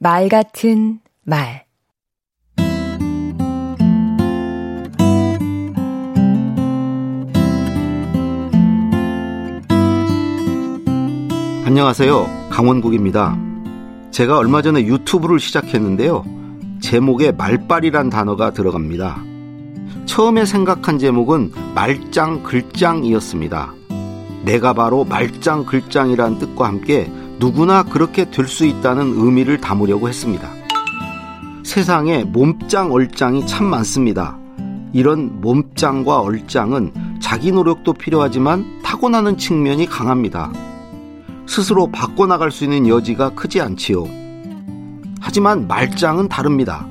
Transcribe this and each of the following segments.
말 같은 말 안녕하세요. 강원국입니다. 제가 얼마 전에 유튜브를 시작했는데요. 제목에 말빨이란 단어가 들어갑니다. 처음에 생각한 제목은 말짱 글짱이었습니다. 내가 바로 말짱 글짱이란 뜻과 함께 누구나 그렇게 될 수 있다는 의미를 담으려고 했습니다. 세상에 몸짱 얼짱이 참 많습니다. 이런 몸짱과 얼짱은 자기 노력도 필요하지만 타고나는 측면이 강합니다. 스스로 바꿔나갈 수 있는 여지가 크지 않지요. 하지만 말짱은 다릅니다.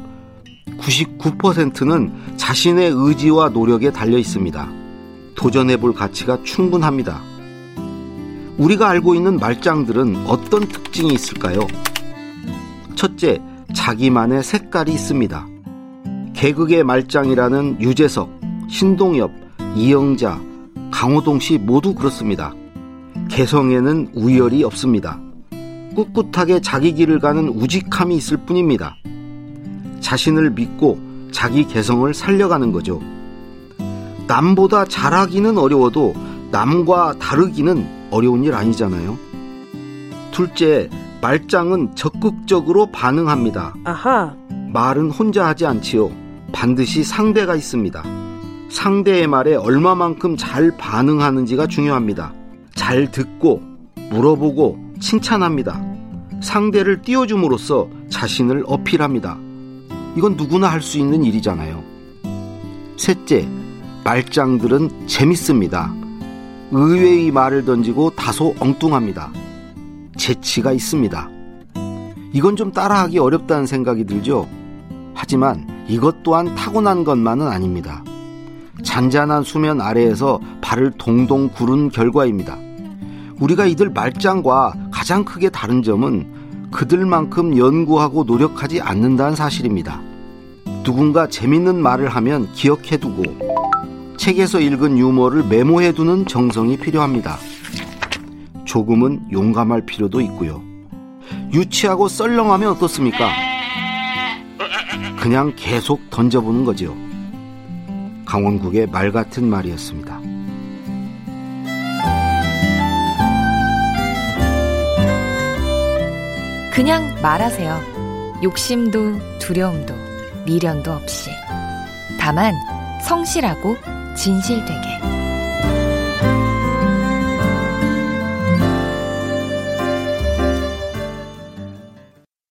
99%는 자신의 의지와 노력에 달려 있습니다. 도전해 볼 가치가 충분합니다. 우리가 알고 있는 말짱들은 어떤 특징이 있을까요? 첫째, 자기만의 색깔이 있습니다. 개그의 말짱이라는 유재석, 신동엽, 이영자, 강호동 씨 모두 그렇습니다. 개성에는 우열이 없습니다. 꿋꿋하게 자기 길을 가는 우직함이 있을 뿐입니다. 자신을 믿고 자기 개성을 살려가는 거죠. 남보다 잘하기는 어려워도 남과 다르기는 어려운 일 아니잖아요. 둘째, 말짱은 적극적으로 반응합니다. 아하. 말은 혼자 하지 않지요. 반드시 상대가 있습니다. 상대의 말에 얼마만큼 잘 반응하는지가 중요합니다. 잘 듣고 물어보고 칭찬합니다. 상대를 띄워줌으로써 자신을 어필합니다. 이건 누구나 할 수 있는 일이잖아요. 셋째, 말짱들은 재밌습니다. 의외의 말을 던지고 다소 엉뚱합니다. 재치가 있습니다. 이건 좀 따라하기 어렵다는 생각이 들죠? 하지만 이것 또한 타고난 것만은 아닙니다. 잔잔한 수면 아래에서 발을 동동 구른 결과입니다. 우리가 이들 말짱과 가장 크게 다른 점은 그들만큼 연구하고 노력하지 않는다는 사실입니다. 누군가 재밌는 말을 하면 기억해두고 책에서 읽은 유머를 메모해두는 정성이 필요합니다. 조금은 용감할 필요도 있고요. 유치하고 썰렁하면 어떻습니까? 그냥 계속 던져보는 거죠. 강원국의 말 같은 말이었습니다. 그냥 말하세요. 욕심도 두려움도 미련도 없이. 다만 성실하고 진실되게.